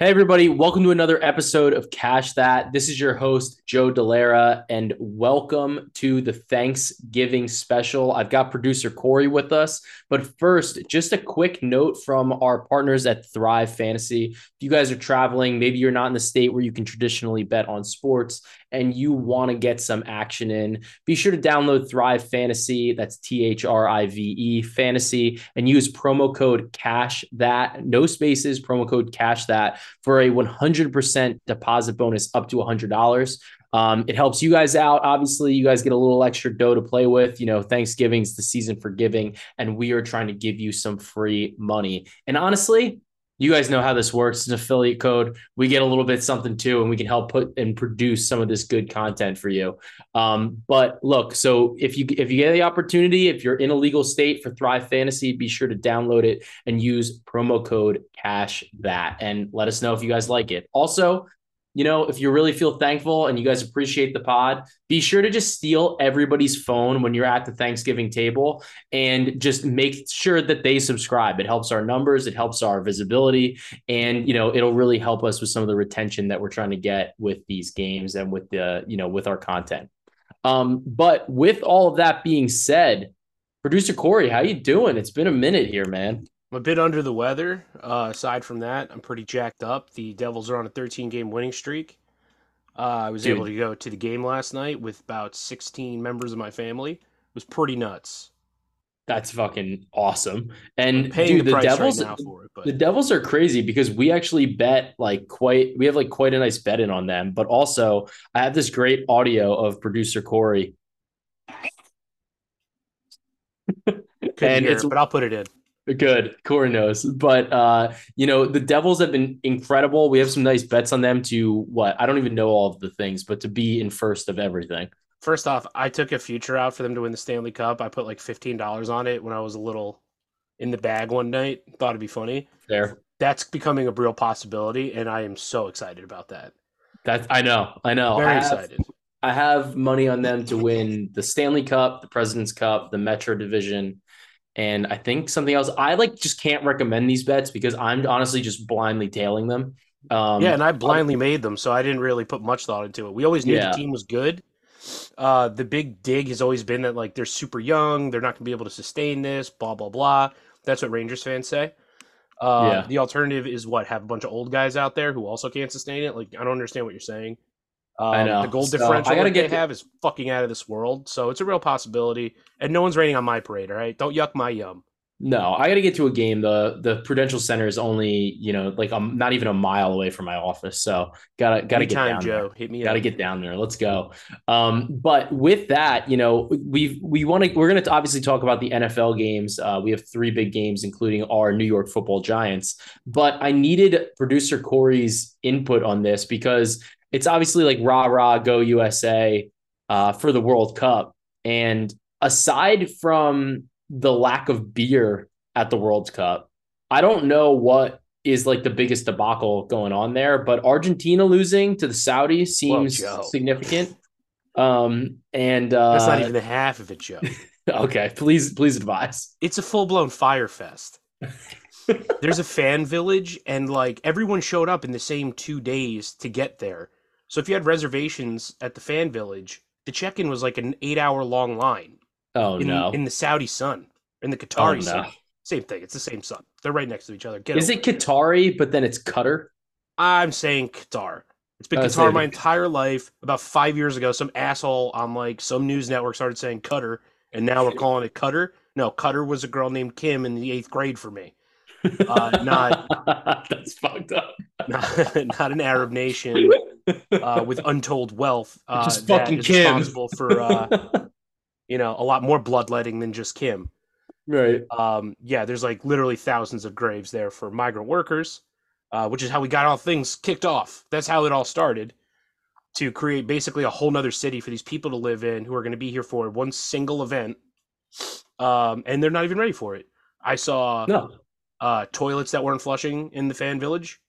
Hey, everybody, welcome to another episode of Cash That. This is your host, Joe Dellera, and welcome to the Thanksgiving special. I've got producer Cory with us. But first, just a quick note from our partners at Thrive Fantasy. If you guys are traveling, maybe you're not in the state where you can traditionally bet on sports and you want to get some action in, be sure to download Thrive Fantasy. That's T H R I V E Fantasy and use promo code CASH THAT, no spaces, promo code CASH THAT for a 100% deposit bonus up to $100. Um, it helps you guys out. Obviously, you guys get a little extra dough to play with. You know, Thanksgiving's the season for giving, and we are trying to give you some free money. And honestly, you guys know how this works. It's an affiliate code. We get a little bit something too, and we can help put and produce some of this good content for you. Um, but look, so if you if you get the opportunity, if you're in a legal state for Thrive Fantasy, be sure to download it and use promo code Cash That, and let us know if you guys like it. Also, you know, if you really feel thankful and you guys appreciate the pod, be sure to just steal everybody's phone when you're at the Thanksgiving table and just make sure that they subscribe. It helps our numbers, it helps our visibility, and you know, it'll really help us with some of the retention that we're trying to get with these games and with the, you know, with our content. Um, but with all of that being said, producer Cory, how you doing? It's been a minute here, man. I'm a bit under the weather. Uh, aside from that, I'm pretty jacked up. The Devils are on a 13 game winning streak. Uh, I was Dude. able to go to the game last night with about 16 members of my family. It was pretty nuts. That's fucking awesome. And dude, the, the Devils right it, the Devils are crazy because we actually bet like quite we have like quite a nice bet in on them. But also I have this great audio of producer Cory. and it's but I'll put it in. Good. Cory knows. But uh, you know, the Devils have been incredible. We have some nice bets on them to what? I don't even know all of the things, but to be in first of everything. First off, I took a future out for them to win the Stanley Cup. I put like fifteen dollars on it when I was a little in the bag one night. Thought it'd be funny. There. That's becoming a real possibility, and I am so excited about that. That's I know. I know. Very I have, excited. I have money on them to win the Stanley Cup, the President's Cup, the Metro Division, and I think something else. I like just can't recommend these bets because I'm honestly just blindly tailing them. Um, yeah, and I blindly made them, so I didn't really put much thought into it. We always knew yeah. the team was good. Uh, the big dig has always been that like they're super young, they're not going to be able to sustain this, blah blah blah. That's what Rangers fans say. Uh, yeah. The alternative is what have a bunch of old guys out there who also can't sustain it. Like I don't understand what you're saying. Um, I know the goal so differential I gotta get they have is fucking out of this world. So it's a real possibility, and no one's raining on my parade. All right, don't yuck my yum. No, I got to get to a game. the The Prudential Center is only you know like I'm not even a mile away from my office, so gotta gotta get down Joe. There. Hit me. Gotta up. get down there. Let's go. Um, but with that, you know, we've we want to we're gonna obviously talk about the NFL games. Uh, we have three big games, including our New York Football Giants. But I needed producer Cory's input on this because it's obviously like rah rah go USA uh, for the World Cup. And aside from the lack of beer at the World Cup, I don't know what is like the biggest debacle going on there, but Argentina losing to the Saudis seems Whoa, significant. Um, and uh, that's not even the half of it, Joe. okay, please, please advise. It's a full blown fire fest. There's a fan village, and like everyone showed up in the same two days to get there. So if you had reservations at the fan village, the check-in was like an eight-hour long line. Oh in, no! In the Saudi sun, in the Qatari oh, no. sun. Same thing. It's the same sun. They're right next to each other. Get Is it Qatari, but then it's Qatar? I'm saying Qatar. It's been Qatar my entire life. About five years ago, some asshole on like some news network started saying Cutter, and now we're calling it Cutter. No, Cutter was a girl named Kim in the eighth grade for me. Uh, not that's fucked up. Not, not an Arab nation uh, with untold wealth uh, just fucking Kim. responsible for uh, you know a lot more bloodletting than just Kim. Right. Um, yeah, there's like literally thousands of graves there for migrant workers, uh, which is how we got all things kicked off. That's how it all started to create basically a whole nother city for these people to live in who are going to be here for one single event. Um, and they're not even ready for it. I saw no. uh, toilets that weren't flushing in the fan village.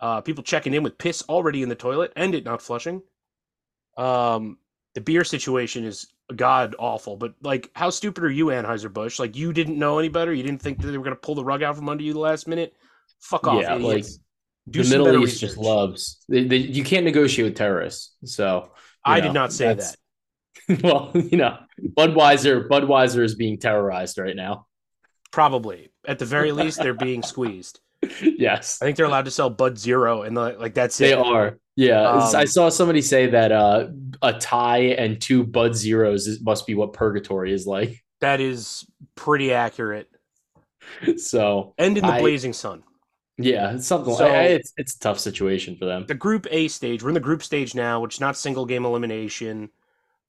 Uh, people checking in with piss already in the toilet and it not flushing. Um, the beer situation is god awful. But like, how stupid are you, Anheuser Busch? Like, you didn't know any better. You didn't think that they were gonna pull the rug out from under you the last minute. Fuck off, yeah, idiots. Like, Do the Middle East research. just loves. They, they, you can't negotiate with terrorists. So I know, did not say that. Well, you know, Budweiser Budweiser is being terrorized right now. Probably. At the very least, they're being squeezed. Yes. I think they're allowed to sell Bud Zero and the, like that's they it. Are. Yeah. Um, I saw somebody say that uh, a tie and two Bud Zeros must be what purgatory is like. That is pretty accurate. So and in the I, blazing sun. Yeah, it's something so, like it's it's a tough situation for them. The group A stage, we're in the group stage now, which is not single game elimination.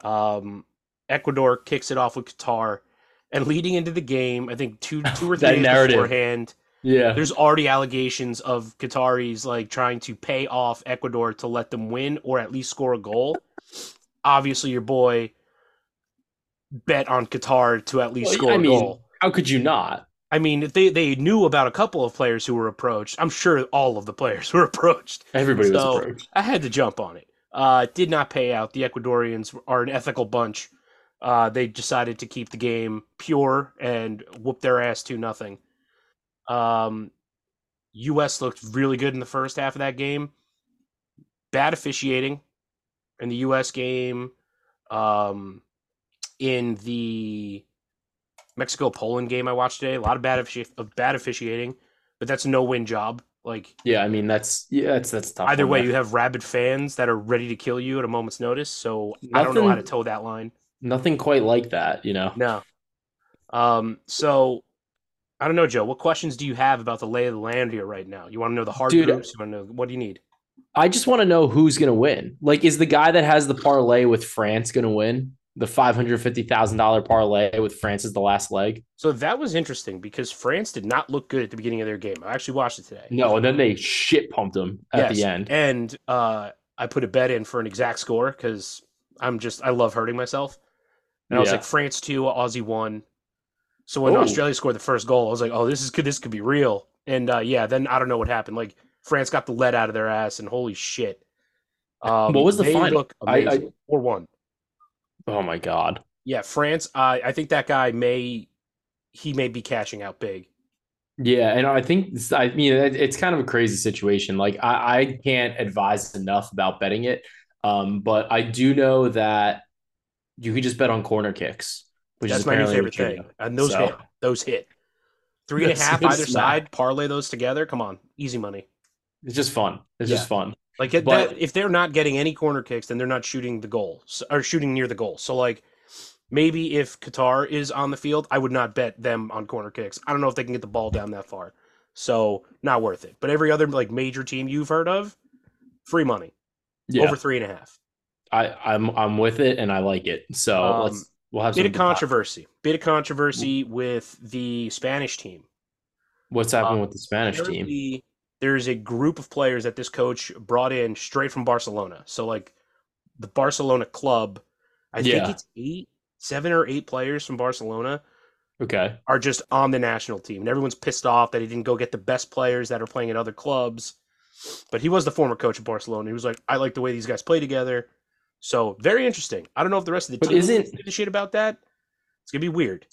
Um, Ecuador kicks it off with Qatar, and leading into the game, I think two two or three days narrative. beforehand, yeah, there's already allegations of Qataris like trying to pay off Ecuador to let them win or at least score a goal. Obviously, your boy bet on Qatar to at least well, score I a mean, goal. How could you not? I mean, they they knew about a couple of players who were approached. I'm sure all of the players were approached. Everybody so was approached. I had to jump on it. Uh, did not pay out. The Ecuadorians are an ethical bunch. Uh, they decided to keep the game pure and whoop their ass to nothing. Um, U.S. looked really good in the first half of that game. Bad officiating in the U.S. game. Um, in the Mexico Poland game I watched today. A lot of bad offici- of bad officiating, but that's no win job. Like yeah, I mean that's yeah that's that's tough. Either way, you have rabid fans that are ready to kill you at a moment's notice. So nothing, I don't know how to toe that line. Nothing quite like that, you know. No. Um. So I don't know, Joe. What questions do you have about the lay of the land here right now? You want to know the hard Dude, groups? You want to know what do you need? I just want to know who's going to win. Like, is the guy that has the parlay with France going to win? the $550,000 parlay with France as the last leg. So that was interesting because France did not look good at the beginning of their game. I actually watched it today. No, and then they shit pumped them at yes. the end. And uh, I put a bet in for an exact score because I'm just, I love hurting myself. And I was like, France 2, Aussie 1. So when Ooh. Australia scored the first goal, I was like, oh, this is good. This could be real. And uh, yeah, then I don't know what happened. Like France got the lead out of their ass, and holy shit. Um, what was the final? I, I, 4 1. Oh my god. Yeah, France. Uh, I think that guy may he may be cashing out big. Yeah, and I think I mean it's kind of a crazy situation. Like I, I can't advise enough about betting it, um, but I do know that you can just bet on corner kicks, which That's is my new favorite thing. And those so. hit. Those hit. Three and a half either side. Parlay those together. Come on, easy money. It's just fun. It's yeah. just fun. Like but, that, if they're not getting any corner kicks, then they're not shooting the goal or shooting near the goal. So like maybe if Qatar is on the field, I would not bet them on corner kicks. I don't know if they can get the ball down that far. So not worth it. But every other like major team you've heard of, free money. Yeah. Over three and a half. I, I'm I'm with it and I like it. So um, let's we'll have bit of controversy. Bit of controversy with the Spanish team. What's happening um, with the Spanish team? there's a group of players that this coach brought in straight from Barcelona. So like the Barcelona club, I yeah. think it's eight, seven or eight players from Barcelona. Okay. Are just on the national team. And everyone's pissed off that he didn't go get the best players that are playing at other clubs. But he was the former coach of Barcelona. He was like, I like the way these guys play together. So very interesting. I don't know if the rest of the but team isn't give a shit about that. It's gonna be weird.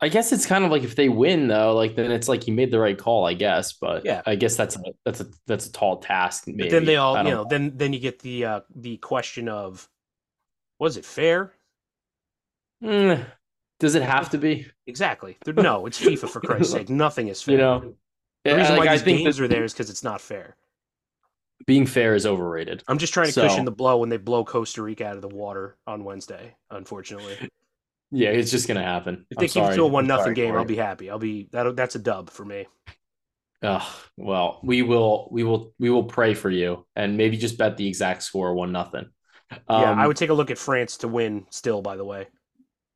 I guess it's kind of like if they win though, like then it's like he made the right call, I guess. But yeah, I guess that's a that's a that's a tall task. Maybe. But then they all, you know, know, then then you get the uh the question of, was it fair? Mm, does it have to be? Exactly. No, it's FIFA for Christ's sake. Nothing is fair. You know, the reason like, why these games that, are there is because it's not fair. Being fair is overrated. I'm just trying to so, cushion the blow when they blow Costa Rica out of the water on Wednesday. Unfortunately. Yeah, it's just gonna happen. If they I'm keep sorry. it to a one nothing game, I'll be happy. I'll be that. That's a dub for me. Uh, well, we will, we will, we will pray for you, and maybe just bet the exact score one nothing. Um, yeah, I would take a look at France to win. Still, by the way.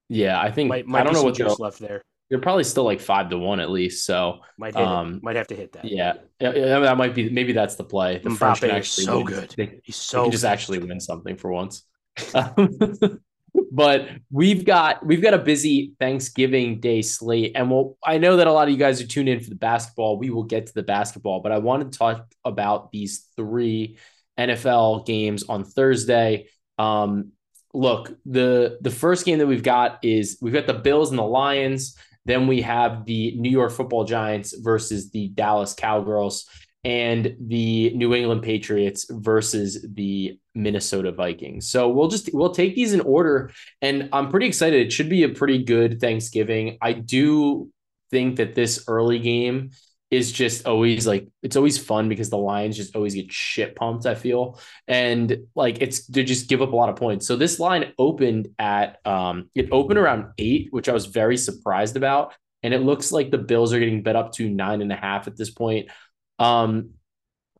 Yeah, I think might, might I don't know what juice left there. They're probably still like five to one at least. So might um, might have to hit that. Yeah, yeah, that might be. Maybe that's the play. The Mbappe French can actually so win. good. They, He's so just actually win something for once. but we've got we've got a busy Thanksgiving Day slate, and well, I know that a lot of you guys are tuned in for the basketball. We will get to the basketball, but I want to talk about these three NFL games on Thursday. Um, look, the the first game that we've got is we've got the Bills and the Lions. Then we have the New York Football Giants versus the Dallas Cowgirls. and the New England Patriots versus the Minnesota Vikings. So we'll just we'll take these in order and I'm pretty excited. It should be a pretty good Thanksgiving. I do think that this early game is just always like it's always fun because the Lions just always get shit pumped, I feel. And like it's they just give up a lot of points. So this line opened at um it opened around eight, which I was very surprised about. And it looks like the Bills are getting bet up to nine and a half at this point. Um,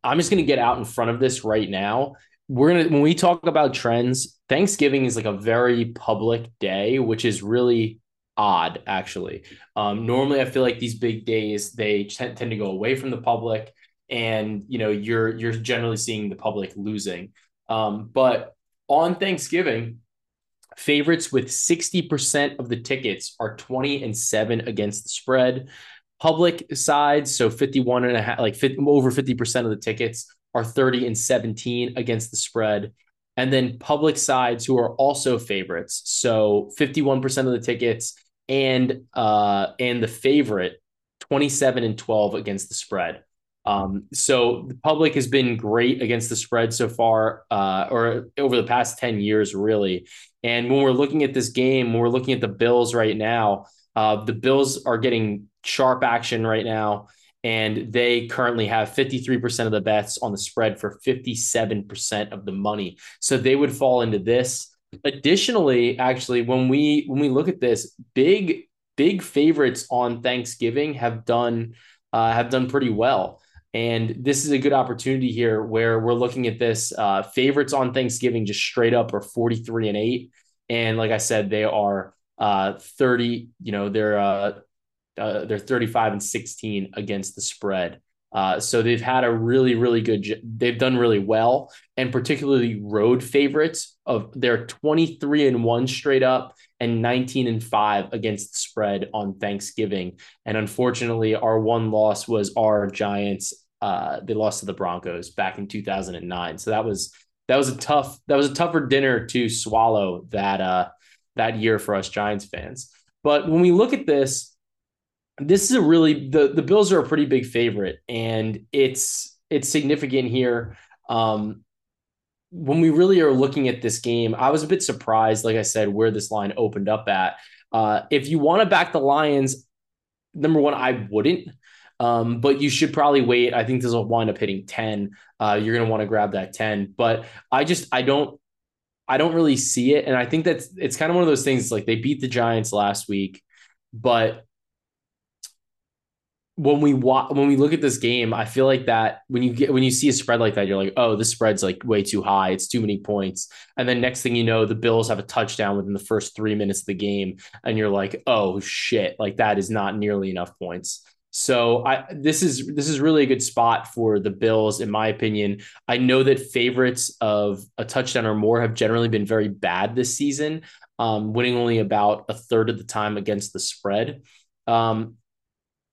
I'm just gonna get out in front of this right now. We're gonna when we talk about trends, Thanksgiving is like a very public day, which is really odd actually. Um, normally, I feel like these big days they tend, tend to go away from the public, and you know you're you're generally seeing the public losing. Um, but on Thanksgiving, favorites with 60% of the tickets are 20 and 7 against the spread. Public side, so 51 and a half, like 50, over 50% of the tickets are 30 and 17 against the spread. And then public sides who are also favorites. So 51% of the tickets and uh and the favorite 27 and 12 against the spread. Um, so the public has been great against the spread so far, uh, or over the past 10 years, really. And when we're looking at this game, when we're looking at the Bills right now, uh, the Bills are getting sharp action right now, and they currently have 53% of the bets on the spread for 57% of the money. So they would fall into this. Additionally, actually, when we when we look at this, big big favorites on Thanksgiving have done uh, have done pretty well. And this is a good opportunity here where we're looking at this. Uh, favorites on Thanksgiving just straight up are 43 and 8. And like I said, they are uh, 30, you know, they're uh, uh, they're 35 and 16 against the spread. Uh, so they've had a really, really good. They've done really well, and particularly road favorites of their 23 and one straight up and 19 and five against the spread on Thanksgiving. And unfortunately, our one loss was our Giants. Uh, they lost to the Broncos back in 2009. So that was that was a tough that was a tougher dinner to swallow that uh that year for us Giants fans. But when we look at this, this is a really the the Bills are a pretty big favorite, and it's it's significant here. Um, when we really are looking at this game, I was a bit surprised, like I said, where this line opened up at. Uh, if you want to back the Lions, number one, I wouldn't. Um, but you should probably wait. I think this will wind up hitting 10. Uh, you're going to want to grab that 10. But I just, I don't, I don't really see it. And I think that's, it's kind of one of those things like they beat the Giants last week, but when we wa- when we look at this game, I feel like that when you get when you see a spread like that, you're like, oh, this spread's like way too high. It's too many points. And then next thing you know, the Bills have a touchdown within the first three minutes of the game, and you're like, oh shit, like that is not nearly enough points. So I this is this is really a good spot for the Bills, in my opinion. I know that favorites of a touchdown or more have generally been very bad this season, um, winning only about a third of the time against the spread. Um,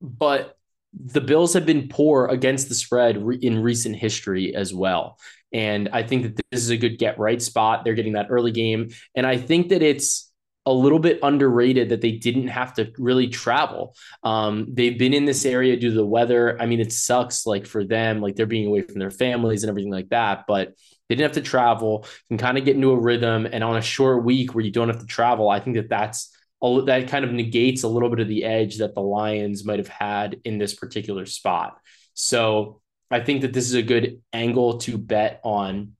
but the Bills have been poor against the spread re- in recent history as well. And I think that this is a good get right spot. They're getting that early game. And I think that it's a little bit underrated that they didn't have to really travel. Um, they've been in this area due to the weather. I mean, it sucks like for them, like they're being away from their families and everything like that, but they didn't have to travel, can kind of get into a rhythm. And on a short week where you don't have to travel, I think that that's that kind of negates a little bit of the edge that the Lions might have had in this particular spot. So I think that this is a good angle to bet on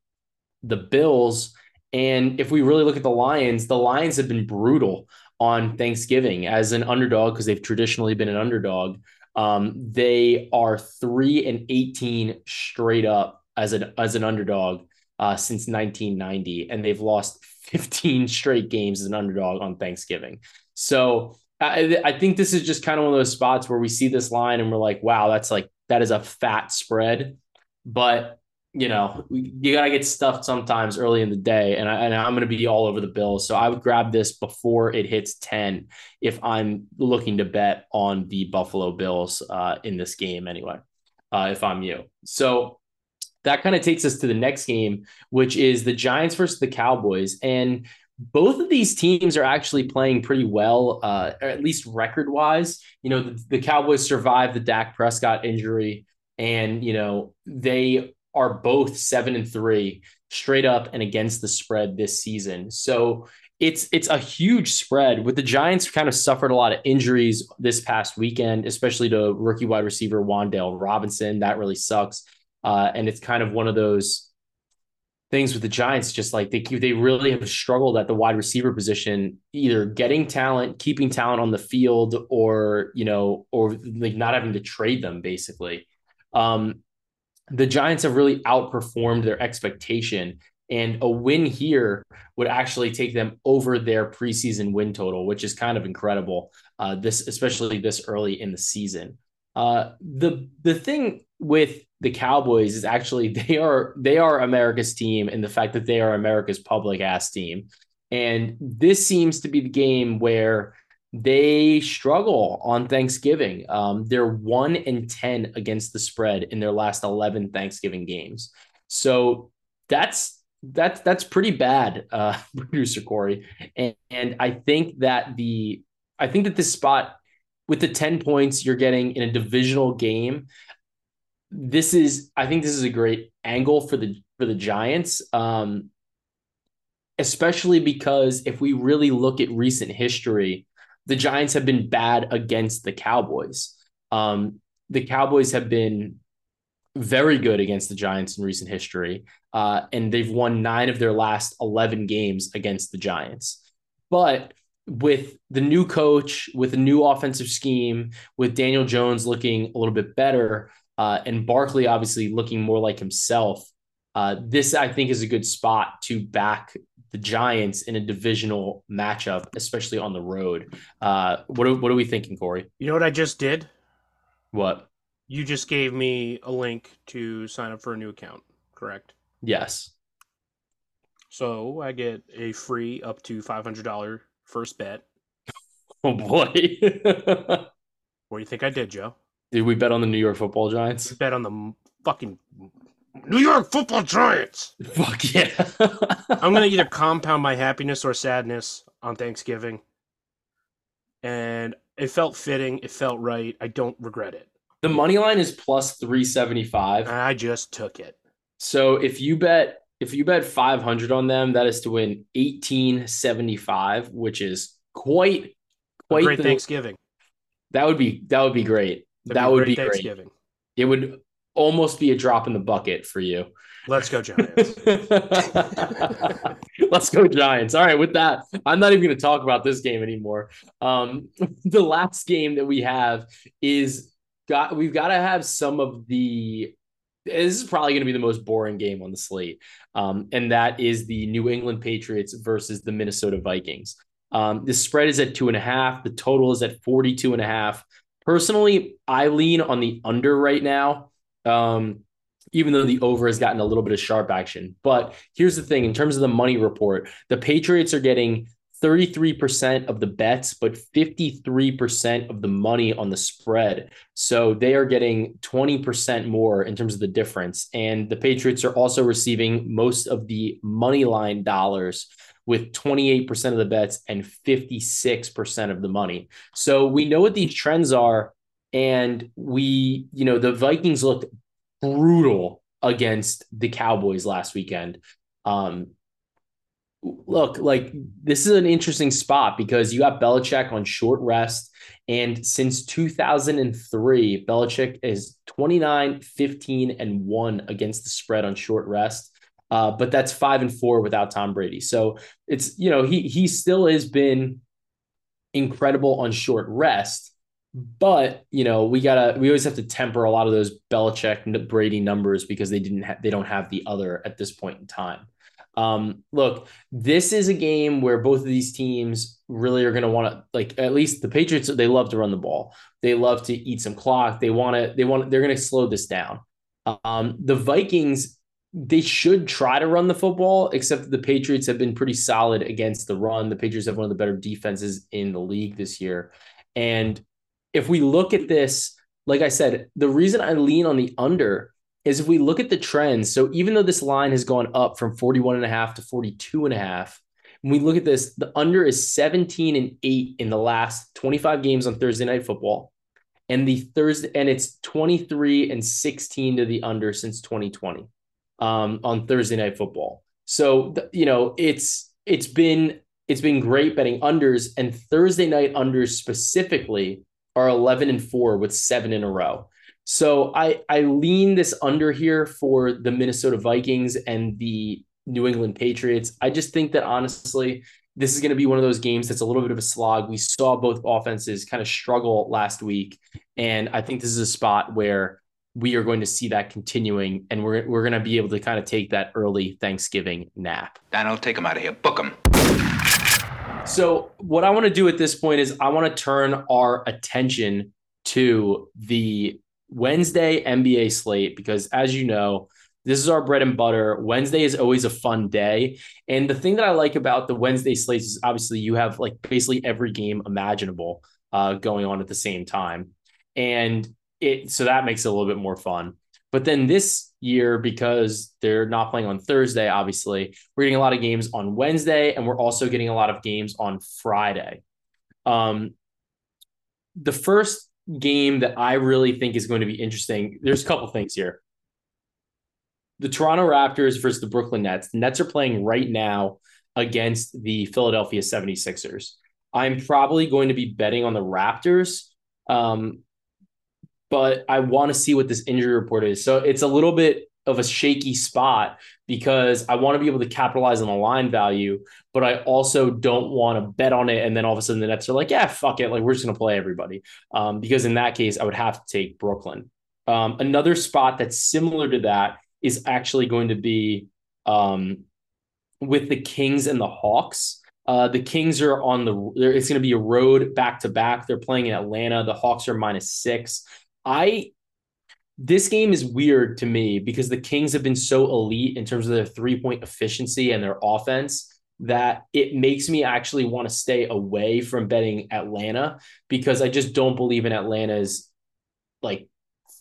the Bills. And if we really look at the Lions, the Lions have been brutal on Thanksgiving as an underdog because they've traditionally been an underdog. Um, they are three and 18 straight up as an as an underdog uh, since 1990, and they've lost 15 straight games as an underdog on Thanksgiving. So I, I think this is just kind of one of those spots where we see this line and we're like, wow, that's like, that is a fat spread. But, you know, you got to get stuffed sometimes early in the day. And, I, and I'm going to be all over the Bills. So I would grab this before it hits 10 if I'm looking to bet on the Buffalo Bills uh, in this game anyway, uh, if I'm you. So that kind of takes us to the next game, which is the Giants versus the Cowboys. And both of these teams are actually playing pretty well, uh, or at least record wise. You know, the, the, Cowboys survived the Dak Prescott injury, and you know they are both seven and three straight up and against the spread this season. So it's it's a huge spread with the Giants kind of suffered a lot of injuries this past weekend, especially to rookie wide receiver Wan'Dale Robinson. That really sucks. Uh, and it's kind of one of those things with the Giants, just like they they really have struggled at the wide receiver position, either getting talent, keeping talent on the field, or you know, or like not having to trade them basically. Um, the Giants have really outperformed their expectation. And a win here would actually take them over their preseason win total, which is kind of incredible. Uh, this, especially this early in the season. Uh, the the thing with the Cowboys is actually they are they are America's team, and the fact that they are America's public ass team. And this seems to be the game where they struggle on Thanksgiving. Um, they're one and 10 against the spread in their last 11 Thanksgiving games. So that's that's that's pretty bad, uh, producer Cory. And, and I think that the I think that this spot with the 10 points you're getting in a divisional game, this is I think this is a great angle for the for the Giants. Um, especially because if we really look at recent history, the Giants have been bad against the Cowboys. Um, the Cowboys have been very good against the Giants in recent history, uh, and they've won nine of their last 11 games against the Giants. But with the new coach, with a new offensive scheme, with Daniel Jones looking a little bit better, uh, and Barkley obviously looking more like himself, uh, this I think is a good spot to back the Giants in a divisional matchup, especially on the road. Uh, what are, what are we thinking, Cory? You know what I just did? What? You just gave me a link to sign up for a new account, correct? Yes. So I get a free up to five hundred dollar first bet. Oh boy! what do you think I did, Joe? Did we bet on the New York Football Giants? We bet on the fucking New York Football Giants. Fuck yeah! I'm gonna either compound my happiness or sadness on Thanksgiving, and it felt fitting. It felt right. I don't regret it. The money line is plus three seventy five. I just took it. So if you bet if you bet five hundred on them, that is to win eighteen seventy five, which is quite quite a great the, Thanksgiving. That would be that would be great. That'd that be would be Thanksgiving. Great. It would almost be a drop in the bucket for you. Let's go Giants. Let's go Giants. All right, with that, I'm not even going to talk about this game anymore. Um, the last game that we have is got we've got to have some of the this is probably going to be the most boring game on the slate. Um, and that is the New England Patriots versus the Minnesota Vikings. Um, the spread is at two and a half. The total is at 42 and a half. Personally, I lean on the under right now. Um, even though the over has gotten a little bit of sharp action. But here's the thing in terms of the money report, the Patriots are getting 33% of the bets, but 53% of the money on the spread. So they are getting 20% more in terms of the difference. And the Patriots are also receiving most of the money line dollars with 28% of the bets and 56% of the money. So we know what these trends are and we, you know, the Vikings looked brutal against the Cowboys last weekend. Um, look, like this is an interesting spot because you got Belichick on short rest. And since 2003, Belichick is 29, 15, and 1 against the spread on short rest. Uh, but that's five and four without Tom Brady. So it's, you know, he he still has been incredible on short rest. But you know, we gotta we always have to temper a lot of those Belichick Brady numbers because they didn't have they don't have the other at this point in time. Um, look, this is a game where both of these teams really are going to want to like at least the Patriots. They love to run the ball. They love to eat some clock. They want to. They want. They're going to slow this down. Um, the Vikings. They should try to run the football, except the Patriots have been pretty solid against the run. The Patriots have one of the better defenses in the league this year. And if we look at this, like I said, the reason I lean on the under is if we look at the trends. So even though this line has gone up from 41 and a half to 42 and a half, when we look at this, the under is 17 and 8 in the last 25 games on Thursday night football. and the Thursday, and it's 23 and 16 to the under since 2020 um, on Thursday night football. So you know, it's it's been it's been great betting unders, and Thursday night unders specifically are 11 and four with seven in a row. So I I lean this under here for the Minnesota Vikings and the New England Patriots. I just think that honestly, this is going to be one of those games that's a little bit of a slog. We saw both offenses kind of struggle last week, and I think this is a spot where we are going to see that continuing, and we're we're going to be able to kind of take that early Thanksgiving nap. Daniel, take them out of here. Book them. So what I want to do at this point is I want to turn our attention to the Wednesday NBA slate because, as you know, this is our bread and butter. Wednesday is always a fun day. And the thing that I like about the Wednesday slates is obviously you have like basically every game imaginable uh, going on at the same time. And it so that makes it a little bit more fun. But then this year, because they're not playing on Thursday, obviously, we're getting a lot of games on Wednesday, and we're also getting a lot of games on Friday. Um, the first game that I really think is going to be interesting, there's a couple things here the Toronto Raptors versus the Brooklyn Nets. The Nets are playing right now against the Philadelphia 76ers. I'm probably going to be betting on the Raptors. Um, but I want to see what this injury report is. So it's a little bit of a shaky spot because I want to be able to capitalize on the line value, but I also don't want to bet on it. And then all of a sudden the Nets are like, yeah, fuck it. Like we're just going to play everybody. Um, because in that case, I would have to take Brooklyn. Um, another spot that's similar to that is actually going to be um, with the Kings and the Hawks. Uh, the Kings are on the. It's going to be a road back to back. They're playing in Atlanta. The Hawks are minus six. I. This game is weird to me because the Kings have been so elite in terms of their three point efficiency and their offense that it makes me actually want to stay away from betting Atlanta because I just don't believe in Atlanta's like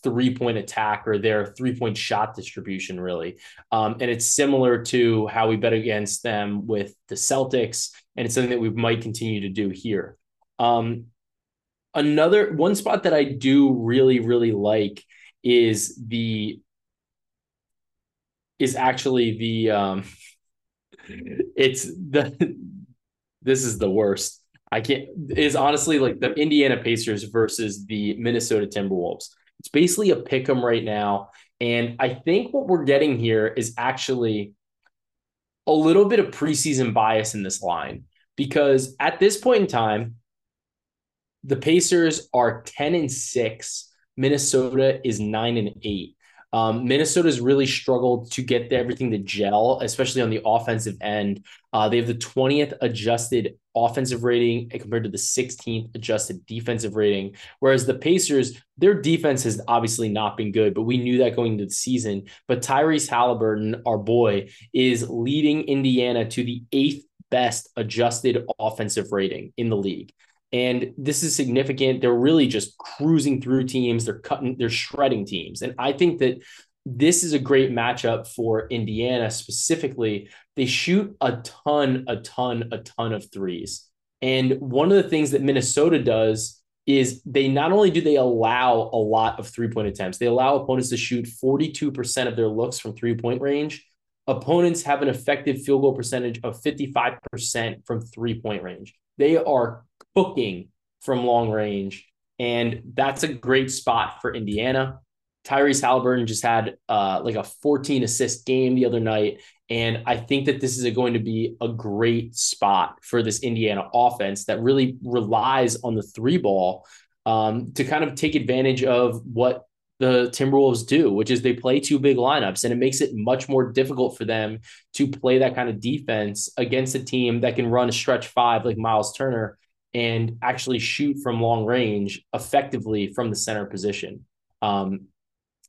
three point attack or their three point shot distribution, really. Um, and it's similar to how we bet against them with the Celtics, and it's something that we might continue to do here. Um, another one spot that I do really, really like is the is actually the um it's the this is the worst. I can't is honestly like the Indiana Pacers versus the Minnesota Timberwolves. It's basically a pick 'em right now. And I think what we're getting here is actually a little bit of preseason bias in this line because at this point in time, the Pacers are 10 and 6. Minnesota is 9 and 8. Um, Minnesota's really struggled to get everything to gel, especially on the offensive end. Uh, they have the 20th adjusted offensive rating compared to the 16th adjusted defensive rating. Whereas the Pacers, their defense has obviously not been good, but we knew that going into the season. But Tyrese Halliburton, our boy, is leading Indiana to the eighth best adjusted offensive rating in the league. And this is significant. They're really just cruising through teams. They're cutting, they're shredding teams. And I think that this is a great matchup for Indiana specifically. They shoot a ton, a ton, a ton of threes. And one of the things that Minnesota does is they not only do they allow a lot of three point attempts, they allow opponents to shoot 42% of their looks from three point range. Opponents have an effective field goal percentage of 55% from three point range. They are cooking from long range. And that's a great spot for Indiana. Tyrese Halliburton just had uh, like a 14 assist game the other night. And I think that this is going to be a great spot for this Indiana offense that really relies on the three ball um, to kind of take advantage of what the Timberwolves do, which is they play two big lineups, and it makes it much more difficult for them to play that kind of defense against a team that can run a stretch five like Myles Turner and actually shoot from long range effectively from the center position. Um,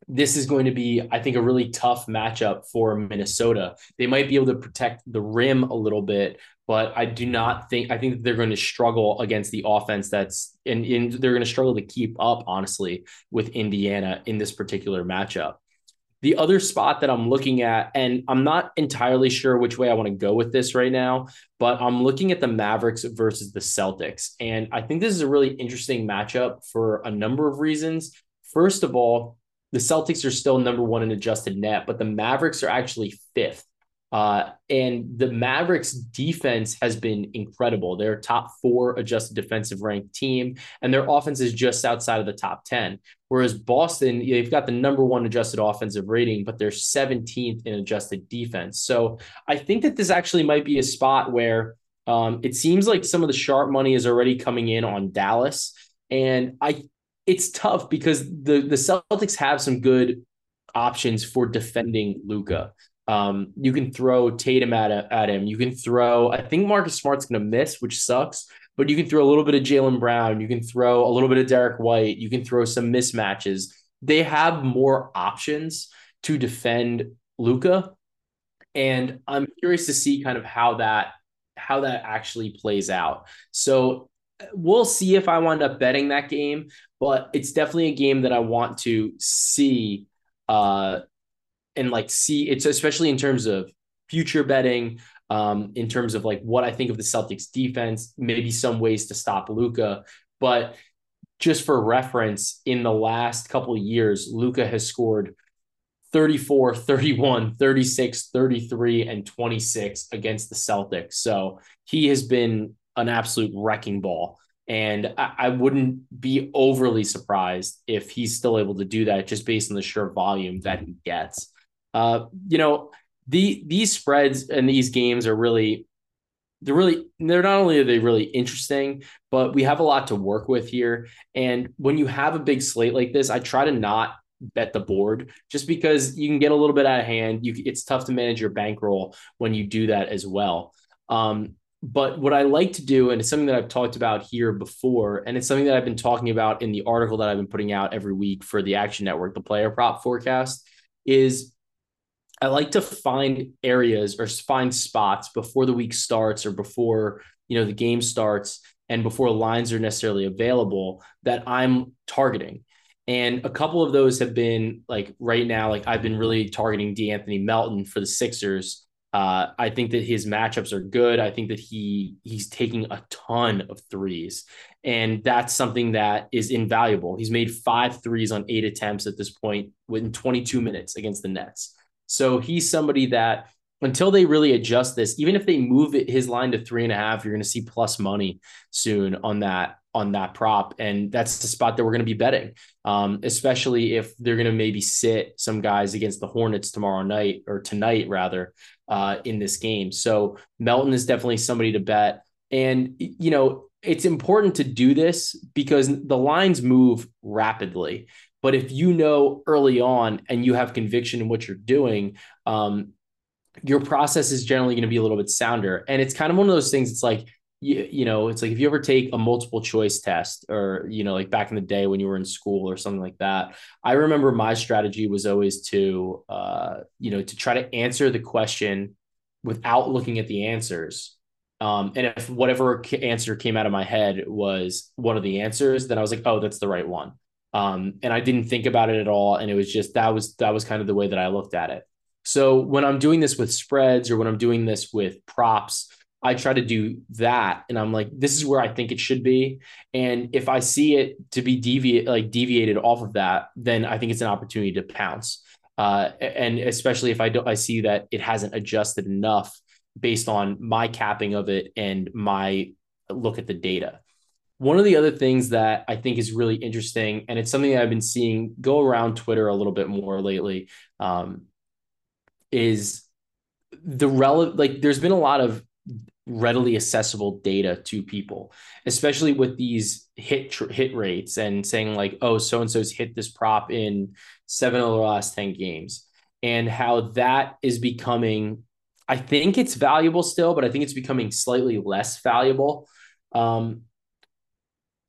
this is going to be, I think, a really tough matchup for Minnesota. They might be able to protect the rim a little bit, but I do not think I think they're going to struggle against the offense that's and, they're going to struggle to keep up, honestly, with Indiana in this particular matchup. The other spot that I'm looking at, and I'm not entirely sure which way I want to go with this right now, but I'm looking at the Mavericks versus the Celtics. And I think this is a really interesting matchup for a number of reasons. First of all, the Celtics are still number one in adjusted net, but the Mavericks are actually fifth. Uh, and the Mavericks defense has been incredible. They're top four adjusted defensive ranked team, and their offense is just outside of the top 10. Whereas Boston, they've got the number one adjusted offensive rating, but they're 17th in adjusted defense. So I think that this actually might be a spot where um, it seems like some of the sharp money is already coming in on Dallas. And I it's tough because the the Celtics have some good options for defending Luka. Um, you can throw Tatum at, at him. You can throw, I think Marcus Smart's going to miss, which sucks, but you can throw a little bit of Jaylen Brown. You can throw a little bit of Derrick White. You can throw some mismatches. They have more options to defend Luka. And I'm curious to see kind of how that how that actually plays out. So we'll see if I wind up betting that game, but it's definitely a game that I want to see uh, and like see it's especially in terms of future betting, um, in terms of like what I think of the Celtics defense, maybe some ways to stop Luka. But just for reference, in the last couple of years, Luka has scored 34, 31, 36, 33, and 26 against the Celtics. So he has been an absolute wrecking ball. And I, I, wouldn't be overly surprised if he's still able to do that just based on the sheer volume that he gets. Uh, you know, the these spreads and these games are really they're really they're not only are they really interesting, but we have a lot to work with here. And when you have a big slate like this, I try to not bet the board just because you can get a little bit out of hand. You it's tough to manage your bankroll when you do that as well. Um, but what I like to do, and it's something that I've talked about here before, and it's something that I've been talking about in the article that I've been putting out every week for the Action Network, the player prop forecast, is I like to find areas or find spots before the week starts or before you know the game starts and before lines are necessarily available that I'm targeting. And a couple of those have been like right now, like I've been really targeting De'Anthony Melton for the Sixers. Uh, I think that his matchups are good. I think that he he's taking a ton of threes, and that's something that is invaluable. He's made five threes on eight attempts at this point within 22 minutes against the Nets. So he's somebody that until they really adjust this, even if they move his line to three and a half, you're going to see plus money soon on that on that prop, and that's the spot that we're going to be betting. Um, especially if they're going to maybe sit some guys against the Hornets tomorrow night or tonight rather uh, in this game. So Melton is definitely somebody to bet, and you know it's important to do this because the lines move rapidly. But if you know early on and you have conviction in what you're doing, um, your process is generally going to be a little bit sounder. And it's kind of one of those things. It's like, you, you know, it's like if you ever take a multiple choice test or, you know, like back in the day when you were in school or something like that, I remember my strategy was always to, uh, you know, to try to answer the question without looking at the answers. Um, and if whatever answer came out of my head was one of the answers, then I was like, oh, that's the right one. Um, and I didn't think about it at all. And it was just that was that was kind of the way that I looked at it. So when I'm doing this with spreads or when I'm doing this with props, I try to do that. And I'm like, this is where I think it should be. And if I see it to be deviate like deviated off of that, then I think it's an opportunity to pounce. Uh, and especially if I don't I see that it hasn't adjusted enough based on my capping of it and my look at the data. One of the other things that I think is really interesting, and it's something that I've been seeing go around Twitter a little bit more lately, um, is the relevant. Like, there's been a lot of readily accessible data to people, especially with these hit tr- hit rates and saying like, oh, so and so's hit this prop in seven of the last ten games, and how that is becoming. I think it's valuable still, but I think it's becoming slightly less valuable. Um,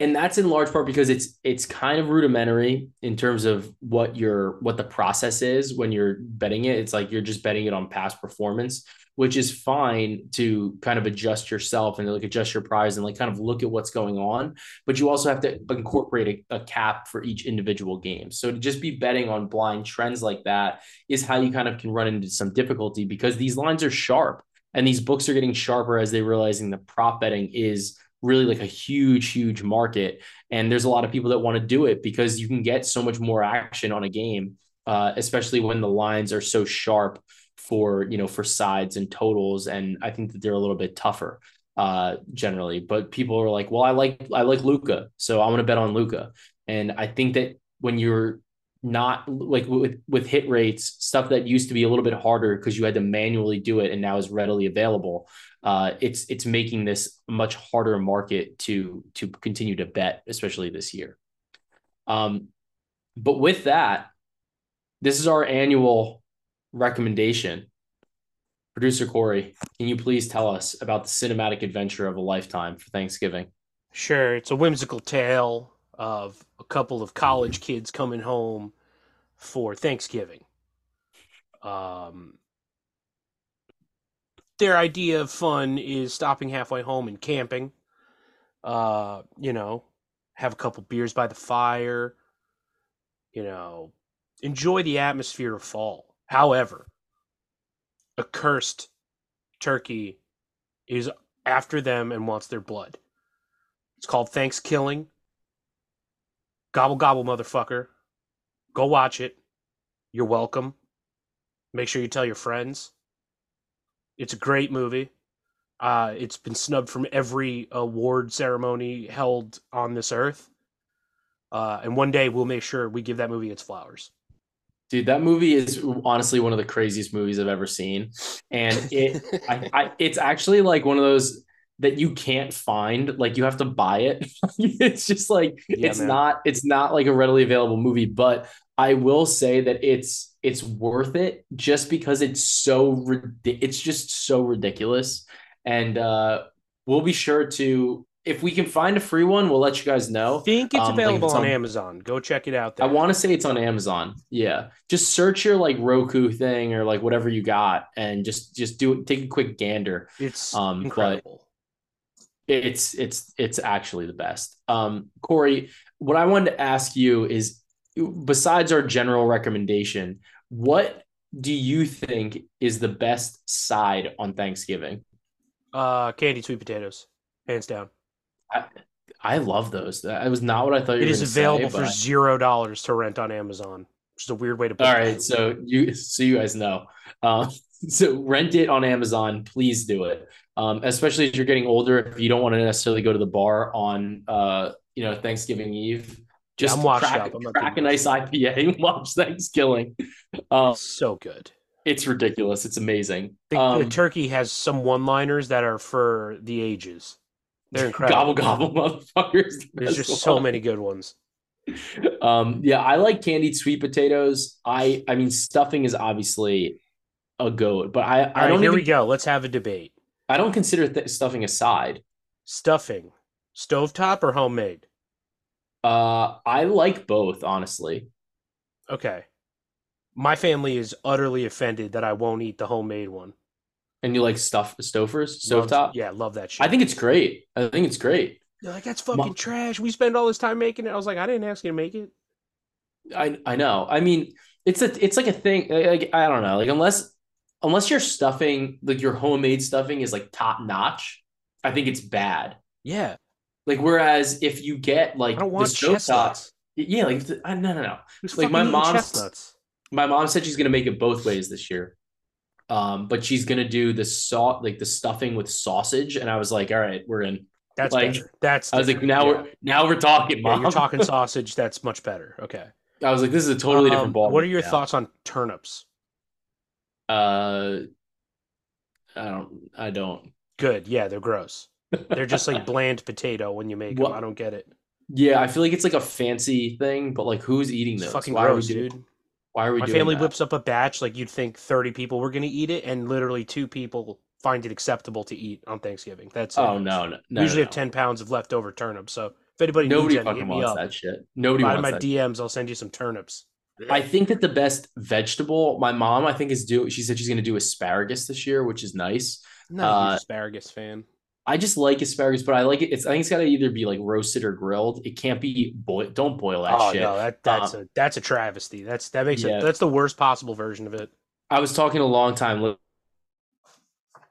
and that's in large part because it's it's kind of rudimentary in terms of what your what the process is when you're betting it. It's like you're just betting it on past performance which is fine to kind of adjust yourself and like adjust your prize and like kind of look at what's going on. But you also have to incorporate a, a cap for each individual game. So to just be betting on blind trends like that is how you kind of can run into some difficulty because these lines are sharp and these books are getting sharper as they're realizing the prop betting is really like a huge, huge market. And there's a lot of people that want to do it because you can get so much more action on a game, uh, especially when the lines are so sharp for, you know, for sides and totals. And I think that they're a little bit tougher uh generally but people are like well i like i like luka so i want to bet on Luka. and i think that when you're not like with with hit rates stuff that used to be a little bit harder because you had to manually do it and now is readily available uh, it's it's making this much harder market to to continue to bet especially this year. Um but with that this is our annual recommendation. Producer Cory can you please tell us about the cinematic adventure of a lifetime for thanksgiving? Sure. It's a whimsical tale of couple of college kids coming home for Thanksgiving. Um, their idea of fun is stopping halfway home and camping. Uh, you know, have a couple beers by the fire. You know, enjoy the atmosphere of fall. However, a cursed turkey is after them and wants their blood. It's called Thankskilling. Gobble gobble, motherfucker. Go watch it. You're welcome. Make sure you tell your friends. It's a great movie. Uh, it's been snubbed from every award ceremony held on this earth. Uh, and one day we'll make sure we give that movie its flowers. Dude, that movie is honestly one of the craziest movies I've ever seen, and it, I, I, it's actually like one of those that you can't find like you have to buy it. It's just like yeah, it's man. not it's not like a readily available movie but i will say that it's it's worth it just because it's so it's just so ridiculous. And uh we'll be sure to if we can find a free one we'll let you guys know. I think it's um, available like it's on, on, amazon. Go check it out there. i want to say it's on amazon. Yeah. Just search your like roku thing or like whatever you got and just just do take a quick gander. It's um incredible it's it's it's actually the best. Um, Cory, what I wanted to ask you is, besides our general recommendation, what do you think is the best side on Thanksgiving? Uh, candy sweet potatoes, hands down. I, I love those. That was not what I thought. It is available say, for zero dollars to rent on Amazon. Which is a weird way to. put All right, so you so you guys know. Um, so rent it on Amazon. Please do it um, especially as you're getting older. If you don't want to necessarily go to the bar on, uh, you know, Thanksgiving Eve, just yeah, crack, crack a nice IPA and watch Thankskilling. Um, so good. It's ridiculous. It's amazing. The, um, the turkey has some one-liners that are for the ages. They're incredible. Gobble gobble, motherfuckers. There's just so many good ones. Um, yeah, I like candied sweet potatoes. I, I mean, stuffing is obviously a goat, but I, I don't. Here even, we go. Let's have a debate. I don't consider th- stuffing a side. Stuffing, stovetop or homemade? Uh, I like both, honestly. Okay. My family is utterly offended that I won't eat the homemade one. And you like stuff Stouffer's stovetop? Yeah, love that shit. I think it's great. I think it's great. They're like, that's fucking trash. We spend all this time making it. I was like, I didn't ask you to make it. I I know. I mean, it's a it's like a thing. Like I don't know. Like unless unless your stuffing, like your homemade stuffing is like top notch, I think it's bad. Yeah. Like whereas if you get like I don't want the chestnuts. yeah, like no, no, no. Who's like my mom, my mom said she's gonna make it both ways this year. Um, but she's gonna do the salt, like the stuffing with sausage, and I was like, all right, we're in. That's like better. that's. I was like, now yeah. we're now we're talking, mom. Yeah, you're talking sausage. That's much better. Okay. I was like, this is a totally um, different ball. What are your thoughts on turnips? Uh, I don't. I don't. Good. Yeah, they're gross. They're just like bland potato when you make well, them. I don't get it. Yeah, I feel like it's like a fancy thing, but like who's eating those? It's fucking Why gross, dude. Why are we? My family that? whips up a batch. Like you'd think thirty people were gonna eat it, and literally two people find it acceptable to eat on Thanksgiving. That's oh no, no, no usually no, have ten pounds of leftover turnips. So if anybody Nobody needs any, fucking hit me wants up. that shit. Nobody wants my. DMs. I'll send you some turnips. I think that the best vegetable, my mom, I think is do. She said she's going to do asparagus this year, which is nice. I'm not a uh, asparagus fan. I just like asparagus, but I like it. It's I think it's got to either be like roasted or grilled. It can't be boil. Don't boil that Oh shit. no, that that's a that's a travesty. That's that makes Yeah. it that's the worst possible version of it. I was talking a long time li-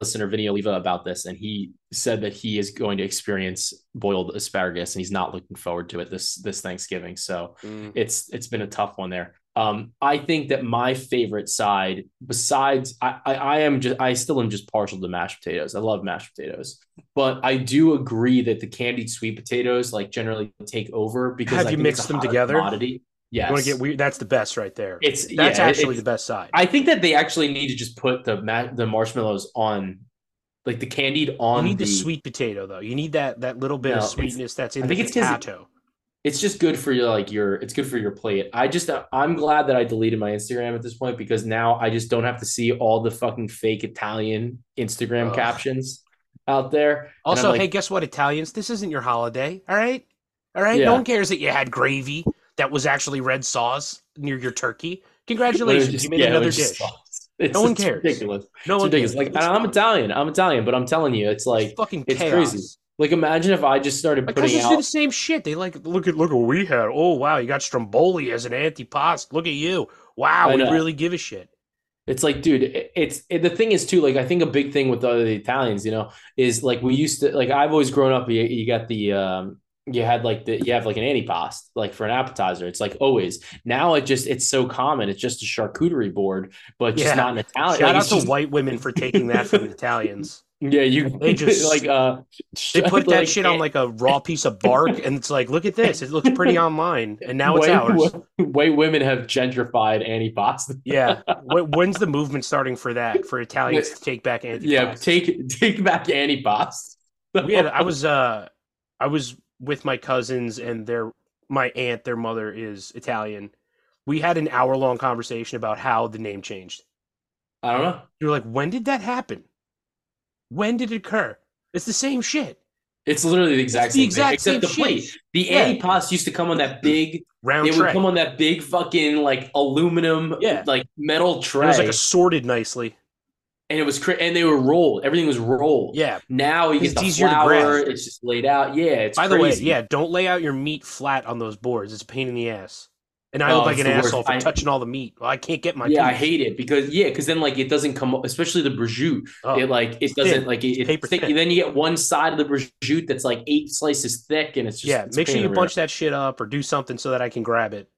listener Vinny Oliva about this, and he said that he is going to experience boiled asparagus, and he's not looking forward to it this this Thanksgiving. So it's it's been a tough one there. Um, I think that my favorite side, besides I, I, I am just I still am just partial to mashed potatoes. I love mashed potatoes, but I do agree that the candied sweet potatoes like generally take over because Have I you mixed them together? Commodity. Yes. You want to get weird? That's the best right there. it's that's yeah, actually it's- the best side. I think that they actually need to just put the ma- the marshmallows on, like the candied on. you need the, the sweet potato though. You need that that little bit No, of sweetness that's in I the think potato. It's just good for your like your. It's good for your plate. I just uh, I'm glad that I deleted my Instagram at this point because now I just don't have to see all the fucking fake Italian Instagram Ugh. captions out there. Also, like, hey, guess what, Italians? This isn't your holiday. All right, all right. Yeah. No one cares that you had gravy that was actually red sauce near your turkey. Congratulations, just- you made yeah, another dish. sauce. It's, No one it's cares. ridiculous. No It's one ridiculous. cares. Like It's I'm fine. Italian. I'm Italian, but I'm telling you, it's like It's fucking it's chaos. crazy. Like imagine if I just started My putting cousins do the same shit. They like look at look what we had. Oh wow, you got stromboli as an antipasto. Look at you. Wow, we really give a shit. It's like, dude, it's it, the thing is too. Like, I think a big thing with the, the Italians, you know, is like we used to like. I've always grown up. You, you got the um, you had like the you have like an antipasto like for an appetizer. It's like always now. It just it's so common. It's just a charcuterie board, but just Yeah. not an Italian. Shout like, out to just- white women for taking that from the Italians. Yeah, you They just- like uh They put that like, shit on like a raw piece of bark, and it's like, look at this. It looks pretty online, and now it's white, ours. White women have gentrified antipasta. Yeah. When's the movement starting for that? For Italians to take back anti Yeah, take take back antipasta. we had I was uh I was with my cousins and their my aunt, their mother is Italian. We had an hour long conversation about how the name changed. I don't know. We were like, when did that happen? When did it occur? It's the same shit. It's literally the exact It's the same exact thing, except same the shit. plate. The Yeah. antipasta used to come on that big. Round it would come on that big fucking like aluminum, Yeah. like metal tray. it was like assorted nicely. and it was cra- and they were rolled. Everything was rolled. Yeah. Now you It's get the easier to flour. grab. It's just laid out. Yeah. It's By the way, yeah, don't lay out your meat flat on those boards. It's a pain in the ass. And I Oh, look like an asshole for I- touching all the meat. Well, I can't get my Yeah, I hate it because yeah, because then like it doesn't come, especially the prosciutto. Oh, it like it doesn't thin. like it, it's paper thick. thin. Then you get one side of the prosciutto that's like eight slices thick, and it's just yeah, it's make sure you in the rear. bunch that shit up or do something so that I can grab it.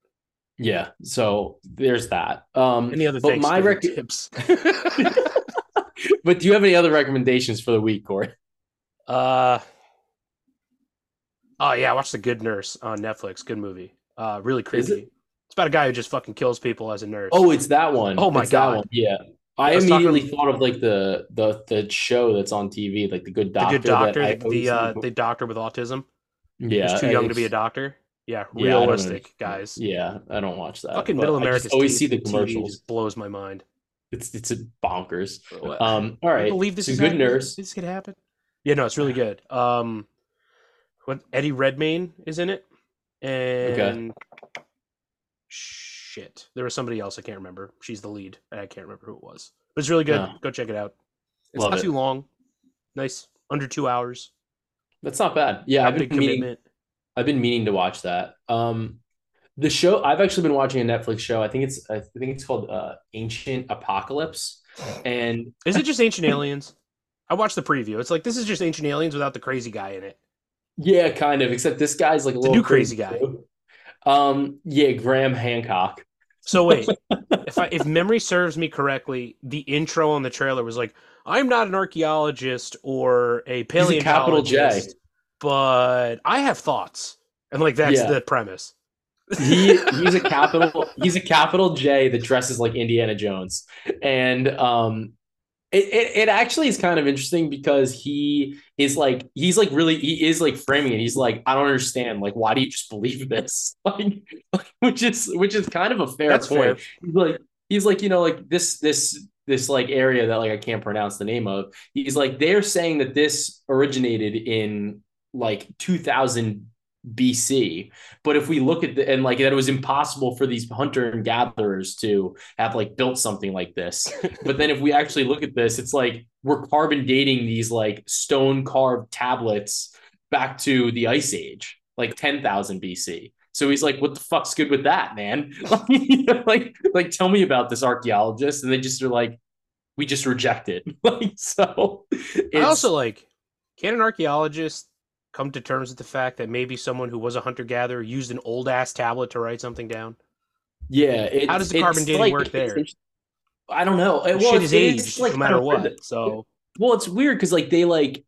Yeah, so there's that. Um, Any other but my rec- tips? but do you have any other recommendations for the week, Cory? uh, oh yeah, watch The Good Nurse on Netflix. Good movie. Uh, really creepy. It's about a guy who just fucking kills people as a nurse. Oh, it's that one. Oh my It's that God. one. Yeah. I I was talking- immediately thought of like the the the show that's on TV, like the Good doctor. the Doctor. good doctor, the the, uh, the doctor with autism. yeah, Who's too young to be a doctor. Yeah, Yeah, I don't realistic know. guys. Yeah, I don't watch that. Fucking Middle America. always TV see the TV commercials. just blows my mind. It's it's a bonkers. Um, all right. believe this so is a good happening? nurse. This could happen. Yeah, no, it's really good. Um, what Eddie Redmayne is in it, and shit, there was somebody else I can't remember. She's the lead. I can't remember who it was, but it's really good. No. Go check it out. It's Love not it. too long. Nice, under two hours. That's not bad. Yeah, Not I've been meaning, commitment. I've been meaning to watch that. Um, the show I've actually been watching a Netflix show. I think it's I think it's called uh, Ancient Apocalypse, and Is it just Ancient Aliens? I watched the preview. It's like this is just Ancient Aliens without the crazy guy in it. yeah, kind of. Except this guy's like a The little new crazy guy. Um, yeah, Graham Hancock. So wait, if I, if memory serves me correctly, the intro on the trailer was like, "I'm not an archaeologist or a a paleontologist, capital J. but I have thoughts," and like that's Yeah. the premise. he he's a capital he's a capital J that dresses like Indiana Jones, and um, it, it it actually is kind of interesting because he is like he's like really he is like framing it. He's like I don't understand like why do you just believe this like, which is which is kind of a fair That's point. fair. He's like he's like you know like this this this like area that like I can't pronounce the name of. He's like they're saying that this originated in like 2000 BC. But if we look at the and like that it was impossible for these hunter and gatherers to have like built something like this. but then if we actually look at this, it's like we're carbon dating these like stone carved tablets back to the ice age, like 10,000 BC. So he's like, "What the fuck's good with that, man? like, like, tell me about this archaeologist." And they just are like, "We just reject it." like, so I also like, can an archaeologist come to terms with the fact that maybe someone who was a hunter gatherer used an old ass tablet to write something down? Yeah. How does the carbon dating like, work there? I don't know. Well, Shit is aged like, no matter what. So well, it's weird because like they like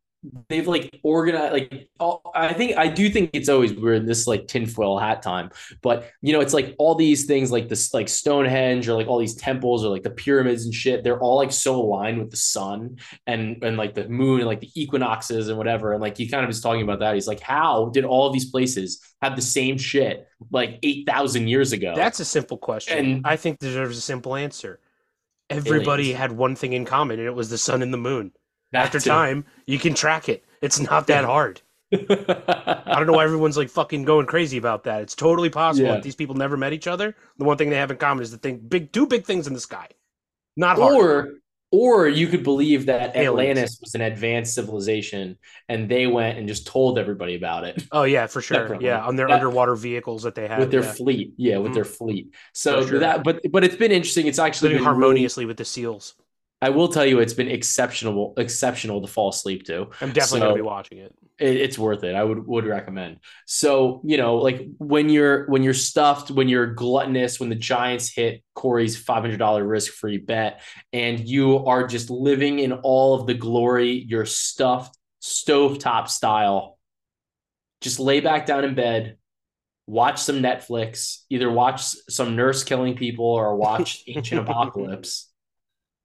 they've like organized like all, i think i do think it's always we're in this like tinfoil hat time but you know it's like all these things like this like stonehenge or like all these temples or like the pyramids and shit they're all like so aligned with the sun and and like the moon and like the equinoxes and whatever and like he kind of is talking about that he's like how did all of these places have the same shit like 8000 years ago? That's a simple question. And i think deserves a simple answer. Everybody aliens. had one thing in common and it was the sun and the moon after time, you can track it. It's not that hard. I don't know why everyone's like fucking going crazy about that. It's totally possible yeah. if these people never met each other. The one thing they have in common is the thing big two big things in the sky. Not hard. Or or you could believe that Aliens. Atlantis was an advanced civilization and they went and just told everybody about it. Oh yeah, for sure. Definitely. Yeah, on their that, underwater vehicles that they have with their yeah. fleet. Yeah, with mm-hmm. their fleet. So sure. that but but it's been interesting. It's actually harmoniously really, with the seals. I will tell you, it's been exceptional, exceptional to fall asleep to. I'm definitely so gonna be watching it. it. It's worth it. I would would recommend. So you know, like when you're when you're stuffed, when you're gluttonous, when the Giants hit Cory's five hundred dollar risk free bet, and you are just living in all of the glory, you're stuffed stovetop style. Just lay back down in bed, watch some Netflix, either watch some nurse killing people or watch Ancient Apocalypse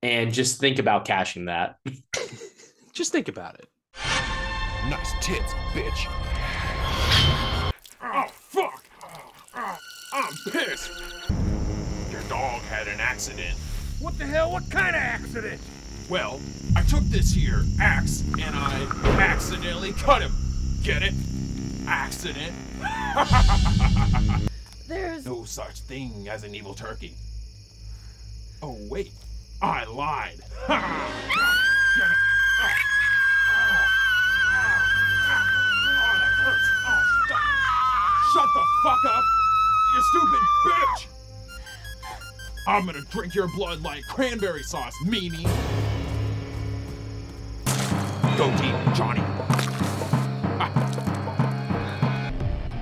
and just think about cashing that. just think about it. Nice tits, bitch. Oh, fuck. Oh, I'm pissed. Your dog had an accident. What the hell? What kind of accident? Well, I took this here axe and I accidentally cut him. Get it? Accident. There's no such thing as an evil turkey. Oh, wait. I lied. Shut the fuck up, you stupid bitch! I'm gonna drink your blood like cranberry sauce, meanie. Go deep, Johnny.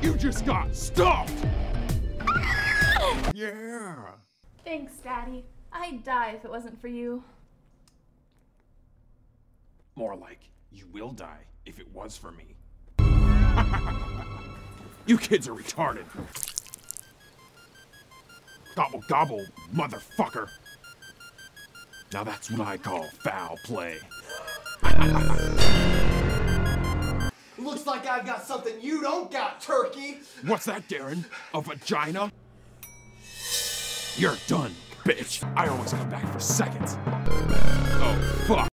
You just got stuffed! Yeah. Thanks, Daddy. I'd die if it wasn't for you. More like, you will die if it was for me. you kids are retarded. Gobble gobble, motherfucker. Now that's what I call foul play. Looks like I've got something you don't got, turkey. What's that, Darren? A vagina? You're done bitch. I always come back for seconds. Oh, fuck.